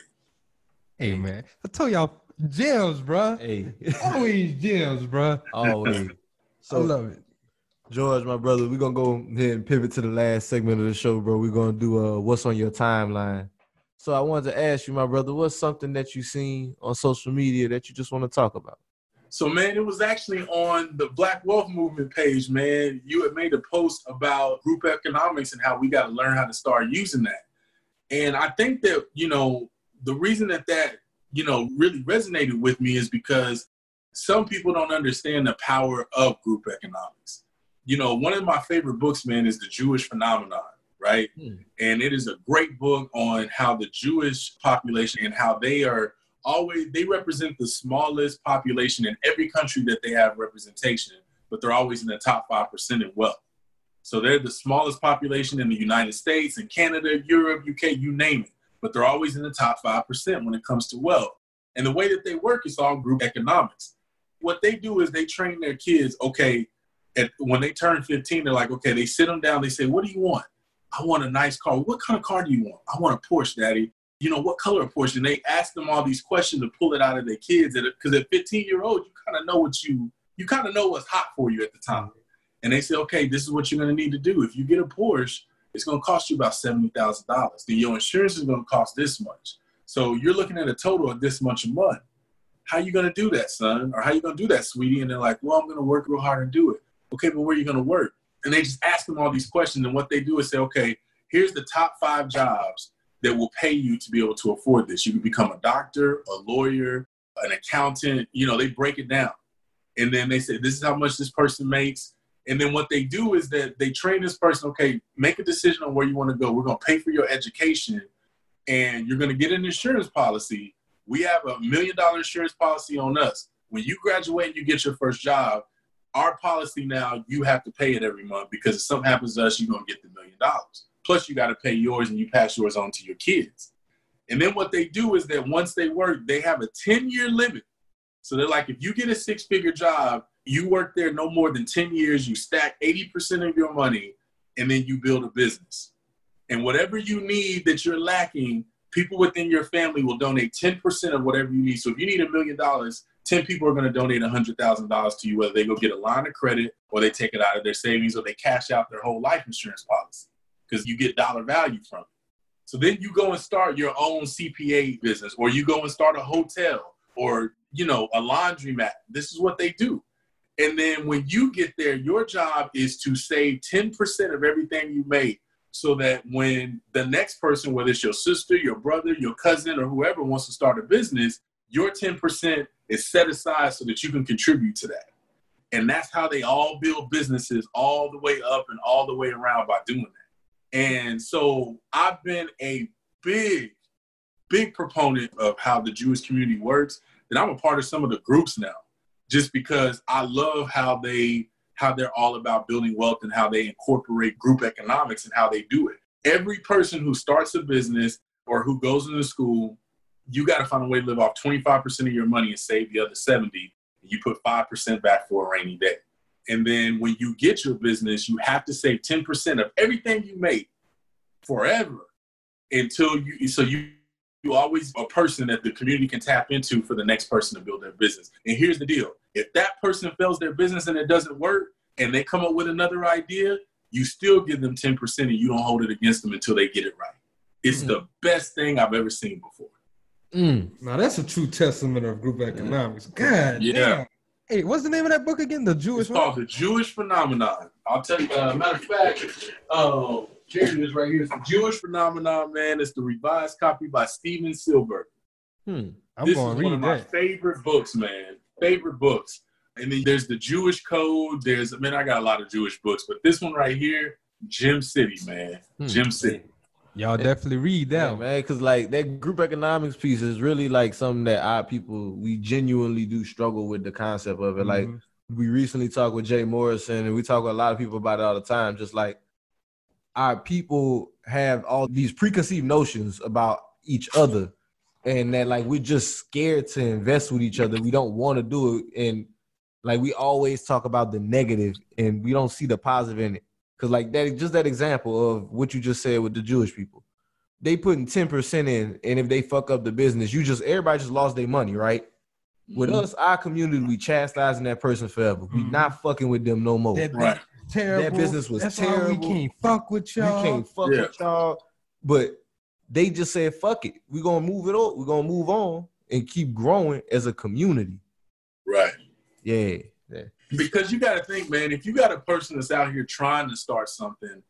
Hey man, I told y'all gems, bro. Hey, always gems, bro. Always. I love it. George, my brother, we're gonna go ahead and pivot to the last segment of the show, bro. We're gonna do uh what's on your timeline. So I wanted to ask you, my brother, what's something that you seen on social media that you just want to talk about? So, man, it was actually on the Black Wealth Movement page, man. You had made a post about group economics and how we got to learn how to start using that. And I think that, you know, the reason that that, you know, really resonated with me is because some people don't understand the power of group economics. You know, one of my favorite books, man, is The Jewish Phenomenon, right? Hmm. And it is a great book on how the Jewish population and how they are always, they represent the smallest population in every country that they have representation, but they're always in the top 5% in wealth. So they're the smallest population in the United States and Canada, Europe, UK, you name it. But they're always in the top 5% when it comes to wealth. And the way that they work is all group economics. What they do is they train their kids, okay, at, when they turn 15, they're like, okay, they sit them down, they say, what do you want? I want a nice car. What kind of car do you want? I want a Porsche, daddy. You know, what color of Porsche? And they ask them all these questions to pull it out of their kids. Because at 15 year old, you kind of know what you, you kind of know what's hot for you at the time. And they say, okay, this is what you're going to need to do. If you get a Porsche, it's going to cost you about $70,000. Then your insurance is going to cost this much. So you're looking at a total of this much a month. How you going to do that, son? Or how you going to do that, sweetie? And they're like, well, I'm going to work real hard and do it. Okay, but where are you going to work? And they just ask them all these questions. And what they do is say, okay, here's the top five jobs that will pay you to be able to afford this. You can become a doctor, a lawyer, an accountant. You know, they break it down. And then they say, this is how much this person makes. And then what they do is that they train this person, okay, make a decision on where you want to go. We're going to pay for your education and you're going to get an insurance policy. We have a million dollar insurance policy on us. When you graduate and you get your first job, our policy now, you have to pay it every month because if something happens to us, you're going to get the million dollars. Plus, you got to pay yours and you pass yours on to your kids. And then what they do is that once they work, they have a 10 year limit. So they're like, if you get a six figure job, you work there no more than 10 years, you stack 80% of your money, and then you build a business. And whatever you need that you're lacking, people within your family will donate 10% of whatever you need. So if you need a million dollars, 10 people are going to donate $100,000 to you, whether they go get a line of credit or they take it out of their savings or they cash out their whole life insurance policy because you get dollar value from it. So then you go and start your own CPA business or you go and start a hotel or, you know, a laundromat. This is what they do. And then when you get there, your job is to save 10% of everything you make so that when the next person, whether it's your sister, your brother, your cousin, or whoever wants to start a business, your 10% is set aside so that you can contribute to that. And that's how they all build businesses all the way up and all the way around by doing that. And so I've been a big, big proponent of how the Jewish community works. And I'm a part of some of the groups now, just because I love how they how they're all about building wealth and how they incorporate group economics and how they do it. Every person who starts a business or who goes into school, you got to find a way to live off 25% of your money and save the other 70. You put 5% back for a rainy day. And then when you get your business, you have to save 10% of everything you make forever until you, so you, you always a person that the community can tap into for the next person to build their business. And here's the deal. If that person fails their business and it doesn't work and they come up with another idea, you still give them 10% and you don't hold it against them until they get it right. It's Mm-hmm. the best thing I've ever seen before. Mm. Now that's a true testament of group economics. God, Yeah. damn. Hey, what's the name of that book again? The Jewish It's called The Jewish Phenomenon. I'll tell you, uh, matter of fact, uh, Jerry is right here. It's The Jewish Phenomenon, man. It's the revised copy by Steven Silbiger. Hmm. I'm this going is to one of read my favorite books, man. Favorite books. And then there's the Jewish code. There's, I man, I got a lot of Jewish books, but this one right here, Jim City, man. Hmm. Gym City. Y'all definitely read that, Yeah, man, because like that group economics piece is really like something that our people we genuinely do struggle with the concept of it. Like Mhm. we recently talked with Jay Morrison, and we talk with a lot of people about it all the time. Just like our people have all these preconceived notions about each other, and that like we're just scared to invest with each other. We don't want to do it, and like we always talk about the negative, and we don't see the positive in it. Cause like that, just that example of what you just said with the Jewish people, they putting ten percent in, and if they fuck up the business, you just everybody just lost their money, right? With Mm-hmm. us, our community, we chastising that person forever. We not fucking with them no more. That business terrible. That business was That's why terrible. we can't fuck with y'all. We can't fuck Yeah. with y'all. But they just said, fuck it. We're gonna move it on. We're gonna move on and keep growing as a community. Right. Yeah. yeah. Because you got to think, man, if you got a person that's out here trying to start something,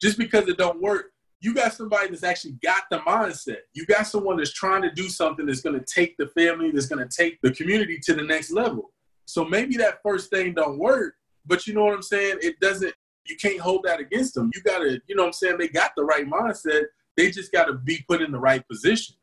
just because it don't work, you got somebody that's actually got the mindset. You got someone that's trying to do something that's going to take the family, that's going to take the community to the next level. So maybe that first thing don't work, but you know what I'm saying? It doesn't. You can't hold that against them. You got to, you know what I'm saying? They got the right mindset. They just got to be put in the right position.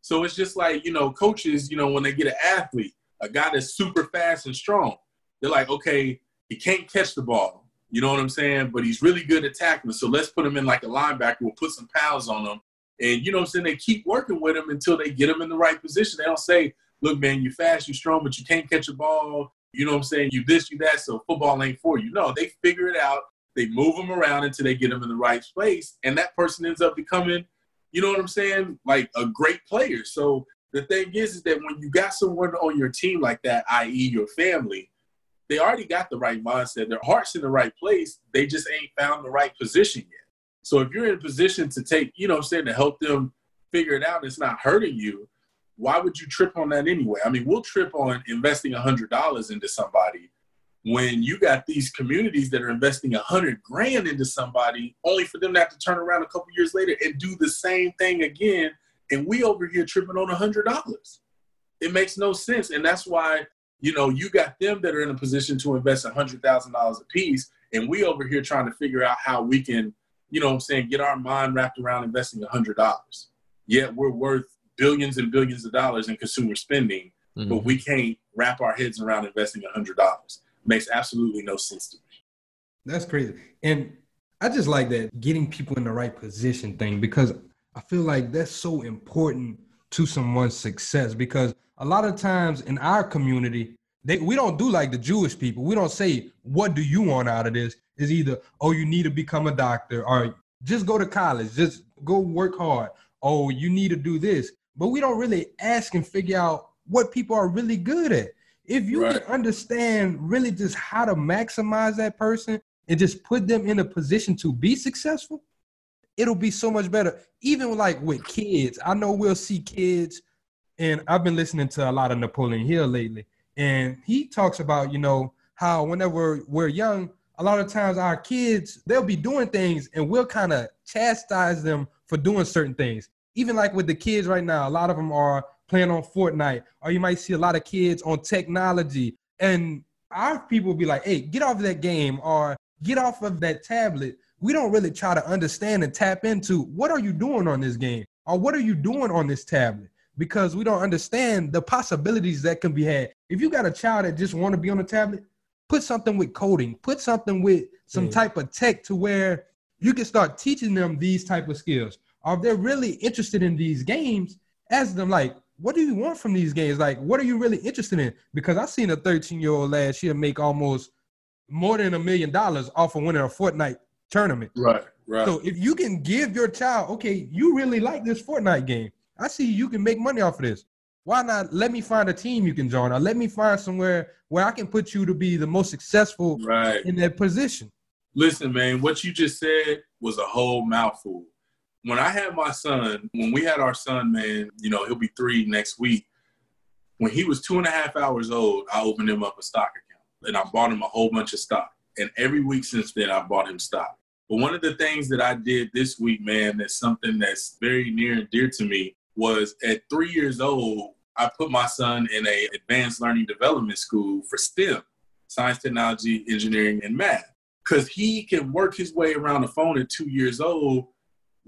So it's just like, you know, coaches, you know, when they get an athlete, a guy that's super fast and strong, they're like, okay, he can't catch the ball. You know what I'm saying? But he's really good at tackling. So let's put him in like a linebacker. We'll put some pounds on him. And you know what I'm saying? They keep working with him until they get him in the right position. They don't say, look, man, you're fast, you're strong, but you can't catch a ball. You know what I'm saying? You this, you that, so football ain't for you. No, they figure it out. They move them around until they get them in the right place. And that person ends up becoming, you know what I'm saying? Like a great player. So the thing is, is that when you got someone on your team like that, i.e., your family, they already got the right mindset. Their heart's in the right place. They just ain't found the right position yet. So if you're in a position to take, you know what I'm saying, to help them figure it out it's not hurting you, why would you trip on that anyway? I mean, we'll trip on investing $100 into somebody when you got these communities that are investing 100 grand into somebody only for them to have to turn around a couple years later and do the same thing again. And we over here tripping on $100. It makes no sense. And that's why you know, you got them that are in a position to invest $100,000 a piece, and we over here trying to figure out how we can, you know I'm saying, get our mind wrapped around investing $100. Yet we're worth billions and billions of dollars in consumer spending, but mm-hmm. we can't wrap our heads around investing $100. Makes absolutely no sense to me. That's crazy. And I just like that getting people in the right position thing because I feel like that's so important to someone's success because a lot of times in our community, they we don't do like the Jewish people. We don't say, what do you want out of this? Is either, oh, you need to become a doctor, or just go to college, just go work hard. Oh, you need to do this. But we don't really ask and figure out what people are really good at. If you can understand really just how to maximize that person and just put them in a position to be successful, it'll be so much better. Even like with kids, I know we'll see kids, and I've been listening to a lot of Napoleon Hill lately, and he talks about, you know, how whenever we're young, a lot of times our kids, they'll be doing things and we'll kind of chastise them for doing certain things. Even like with the kids right now, a lot of them are playing on Fortnite, or you might see a lot of kids on technology. And our people be like, hey, get off that game or get off of that tablet. We don't really try to understand and tap into what are you doing on this game or what are you doing on this tablet because we don't understand the possibilities that can be had. If you got a child that just want to be on a tablet, put something with coding, put something with some Yeah. type of tech to where you can start teaching them these type of skills. Or if they're really interested in these games, ask them like, what do you want from these games? Like, what are you really interested in? Because I seen a 13 year old last year make almost more than a million dollars off of winning a Fortnite tournament. Right, right. So if you can give your child, okay, you really like this Fortnite game. I see you can make money off of this. Why not let me find a team you can join or let me find somewhere where I can put you to be the most successful Right. in that position. Listen, man, what you just said was a whole mouthful. When I had my son, when we had our son, man, you know, he'll be three next week. When he was two and a half hours old, I opened him up a stock account and I bought him a whole bunch of stock. And every week since then, I bought him stock. But one of the things that I did this week, man, that's something that's very near and dear to me was at three years old, I put my son in a advanced learning development school for STEM. science, technology, engineering, and math. Because he can work his way around the phone at two years old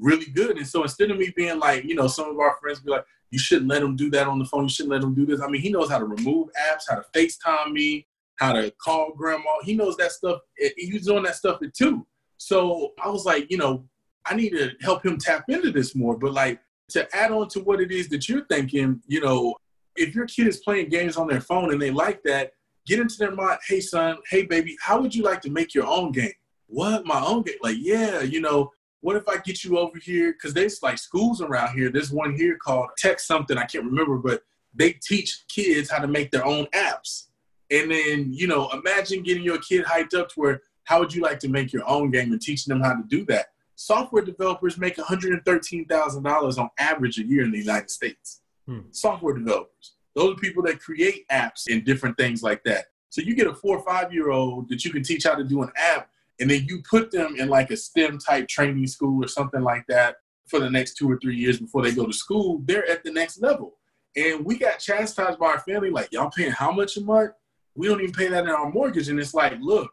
really good. And so instead of me being like, you know, some of our friends be like, you shouldn't let him do that on the phone. You shouldn't let him do this. I mean, he knows how to remove apps, how to FaceTime me, how to call grandma. He knows that stuff. He's doing that stuff at two. So I was like, you know, I need to help him tap into this more. But like to add on to what it is that you're thinking, you know, if your kid is playing games on their phone and they like that, get into their mind, hey son, hey baby, how would you like to make your own game? What my own game? Like, yeah, you know, what if I get you over here? Because there's like schools around here. There's one here called Tech something, I can't remember, but they teach kids how to make their own apps. And then, you know, imagine getting your kid hyped up to where how would you like to make your own game and teaching them how to do that? Software developers make $113,000 on average a year in the United States. Hmm. Software developers. Those are people that create apps and different things like that. So you get a four or five year old that you can teach how to do an app, and then you put them in like a STEM type training school or something like that for the next two or three years before they go to school. They're at the next level. And we got chastised by our family, like, y'all paying how much a month? We don't even pay that in our mortgage. And it's like, look,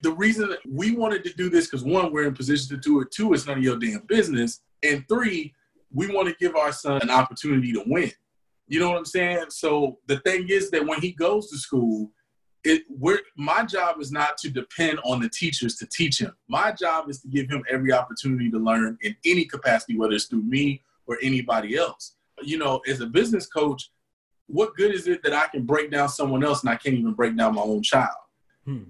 the reason we wanted to do this because one, we're in position to do it. Two, it's none of your damn business. And three, we want to give our son an opportunity to win. You know what I'm saying? So the thing is that when he goes to school, it we're my job is not to depend on the teachers to teach him. My job is to give him every opportunity to learn in any capacity, whether it's through me or anybody else. You know, as a business coach, what good is it that I can break down someone else and I can't even break down my own child? Hmm.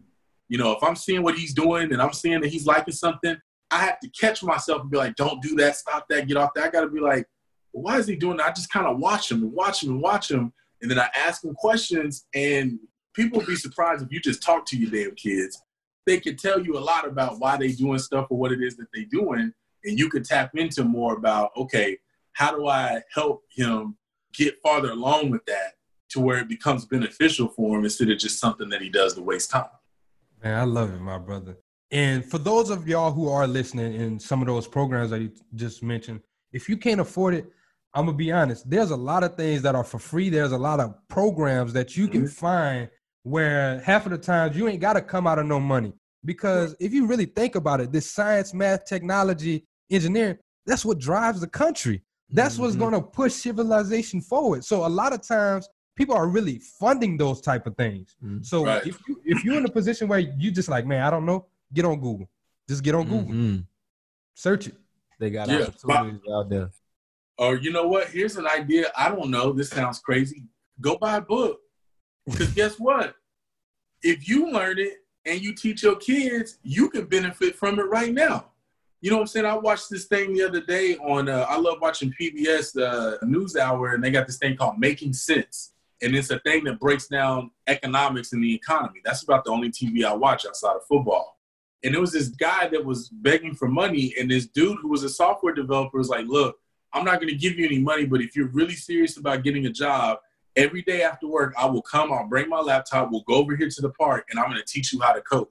You know, if I'm seeing what he's doing and I'm seeing that he's liking something, I have to catch myself and be like, don't do that, stop that, get off that. I got to be like, well, why is he doing that? I just kind of watch him and watch him and watch him. And then I ask him questions, and people be surprised if you just talk to your damn kids. They can tell you a lot about why they doing stuff or what it is that they doing, and you can tap into more about, okay, how do I help him get farther along with that to where it becomes beneficial for him instead of just something that he does to waste time. Man, I love it, my brother. And for those of y'all who are listening in some of those programs that you just mentioned, if you can't afford it, I'm gonna be honest. There's a lot of things that are for free. There's a lot of programs that you can mm-hmm. find where half of the times you ain't gotta come out of no money. Because if you really think about it, this science, math, technology, engineering, that's what drives the country. That's mm-hmm. what's gonna push civilization forward. So a lot of times people are really funding those type of things. Mm-hmm. So right. if you if you're in a position where you just like, man, I don't know, get on Google. Just get on Google. Mm-hmm. Search it. They got yeah. opportunities out there. Or you know what? Here's an idea. I don't know. This sounds crazy. Go buy a book. Because guess what? If you learn it and you teach your kids, you can benefit from it right now. You know what I'm saying? I watched this thing the other day on. Uh, I love watching PBS uh, NewsHour, and they got this thing called Making Sense, and it's a thing that breaks down economics and the economy. That's about the only TV I watch outside of football. And it was this guy that was begging for money, and this dude who was a software developer was like, "Look, I'm not going to give you any money, but if you're really serious about getting a job, every day after work, I will come, I'll bring my laptop, we'll go over here to the park, and I'm to teach you how to code.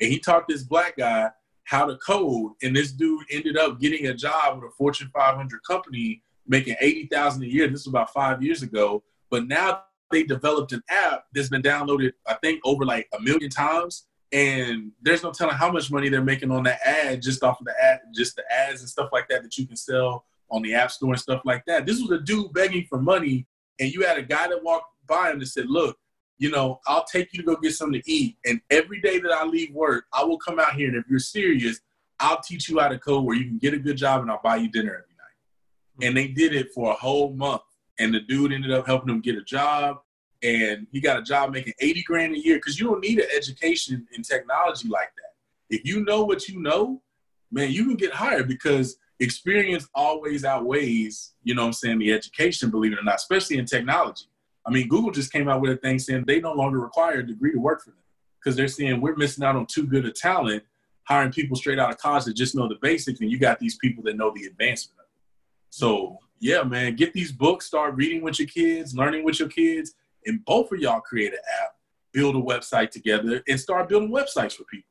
And he taught this black guy how to code, and this dude ended up getting a job with a Fortune 500 company, making 80,000 a year. This was about five years ago, but now they developed an app that's been downloaded, I think, over like a million times. And there's no telling how much money they're making on that ad just off of the ad, just the ads and stuff like that that you can sell on the app store and stuff like that. This was a dude begging for money, and you had a guy that walked by him and said, Look, you know, I'll take you to go get something to eat. And every day that I leave work, I will come out here. And if you're serious, I'll teach you how to code where you can get a good job and I'll buy you dinner every night. Hmm. And they did it for a whole month. And the dude ended up helping him get a job. And he got a job making 80 grand a year because you don't need an education in technology like that. If you know what you know, man, you can get hired because experience always outweighs, you know I'm saying, the education, believe it or not, especially in technology. I mean, Google just came out with a thing saying they no longer require a degree to work for them because they're saying we're missing out on too good a talent, hiring people straight out of college that just know the basics, and you got these people that know the advancement of it. So, yeah, man, get these books, start reading with your kids, learning with your kids, and both of y'all create an app, build a website together, and start building websites for people.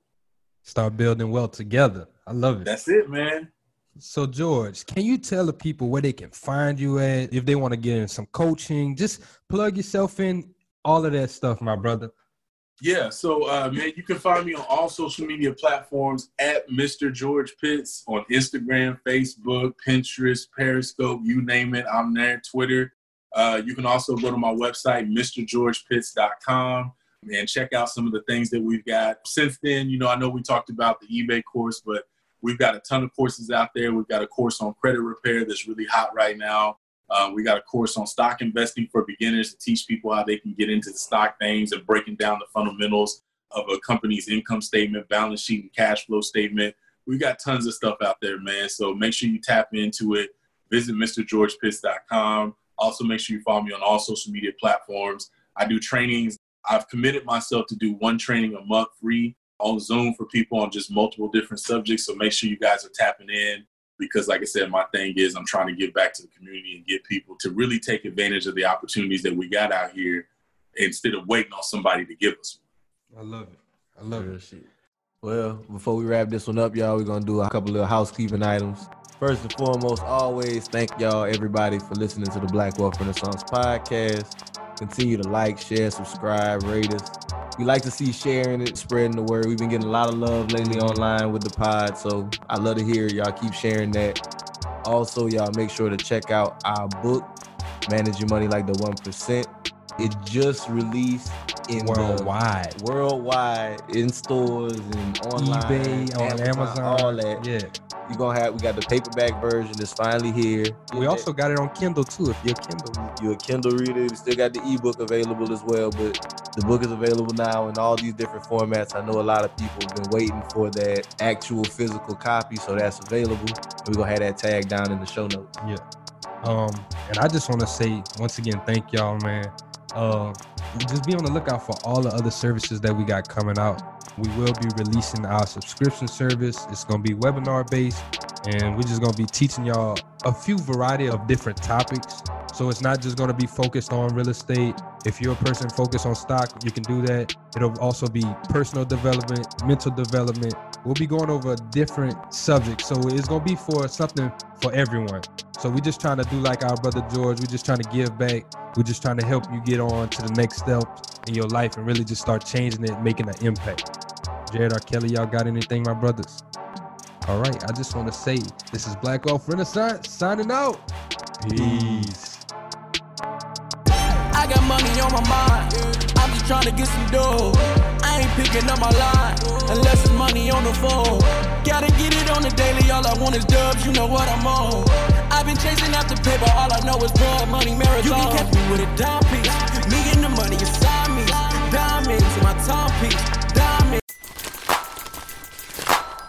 Start building wealth together. I love it. That's it, man. So George, can you tell the people where they can find you at if they want to get in some coaching? Just plug yourself in, all of that stuff, my brother. Yeah, so uh, man, you can find me on all social media platforms at Mr. George Pitts on Instagram, Facebook, Pinterest, Periscope, you name it, I'm there. Twitter. Uh, you can also go to my website, MrGeorgePitts.com, and check out some of the things that we've got. Since then, you know, I know we talked about the eBay course, but we've got a ton of courses out there. We've got a course on credit repair that's really hot right now. Uh, we got a course on stock investing for beginners to teach people how they can get into the stock names and breaking down the fundamentals of a company's income statement, balance sheet, and cash flow statement. We've got tons of stuff out there, man. So make sure you tap into it. Visit MrGeorgePitts.com. Also, make sure you follow me on all social media platforms. I do trainings. I've committed myself to do one training a month free on Zoom for people on just multiple different subjects. So make sure you guys are tapping in because like I said, my thing is I'm trying to give back to the community and get people to really take advantage of the opportunities that we got out here instead of waiting on somebody to give us one. I love it. I love Real it. shit. Well, before we wrap this one up, y'all, we're gonna do a couple of housekeeping items. First and foremost, always thank y'all everybody for listening to the Black Wealth Renaissance podcast. Continue to like, share, subscribe, rate us. We like to see sharing it, spreading the word. We've been getting a lot of love lately online with the pod, so I love to hear y'all keep sharing that. Also, y'all make sure to check out our book, Manage Your Money Like the One Percent. It just released in the- Worldwide. worldwide in stores and online, eBay, on Amazon. all that. Yeah. You gonna have we got the paperback version. It's finally here. We also got it on Kindle too. If you're a Kindle. You're a Kindle reader. We still got the ebook available as well, but the book is available now in all these different formats. I know a lot of people have been waiting for that actual physical copy, so that's available. We're gonna have that tag down in the show notes. Yeah. Um, and I just want to say once again, thank y'all, man. Uh, just be on the lookout for all the other services that we got coming out. We will be releasing our subscription service. It's gonna be webinar based, and we're just gonna be teaching y'all a few variety of different topics. So it's not just gonna be focused on real estate. If you're a person focused on stock, you can do that. It'll also be personal development, mental development. We'll be going over different subjects. So it's gonna be for something for everyone. So we're just trying to do like our brother George. We're just trying to give back. We're just trying to help you get on to the next step in your life and really just start changing it, making an impact. Jared R. Kelly, y'all got anything, my brothers? All right, I just want to say this is Black Wealth Renaissance signing out. Peace. I got money on my mind. I'm just trying to get some dough. I ain't picking up my line unless it's money on the phone. Gotta get it on the daily. All I want is dubs. You know what I'm on. I've been chasing after paper. All I know is blood money marathon. You can catch me with a dime piece. Me and the money inside me. Diamonds in my timepiece.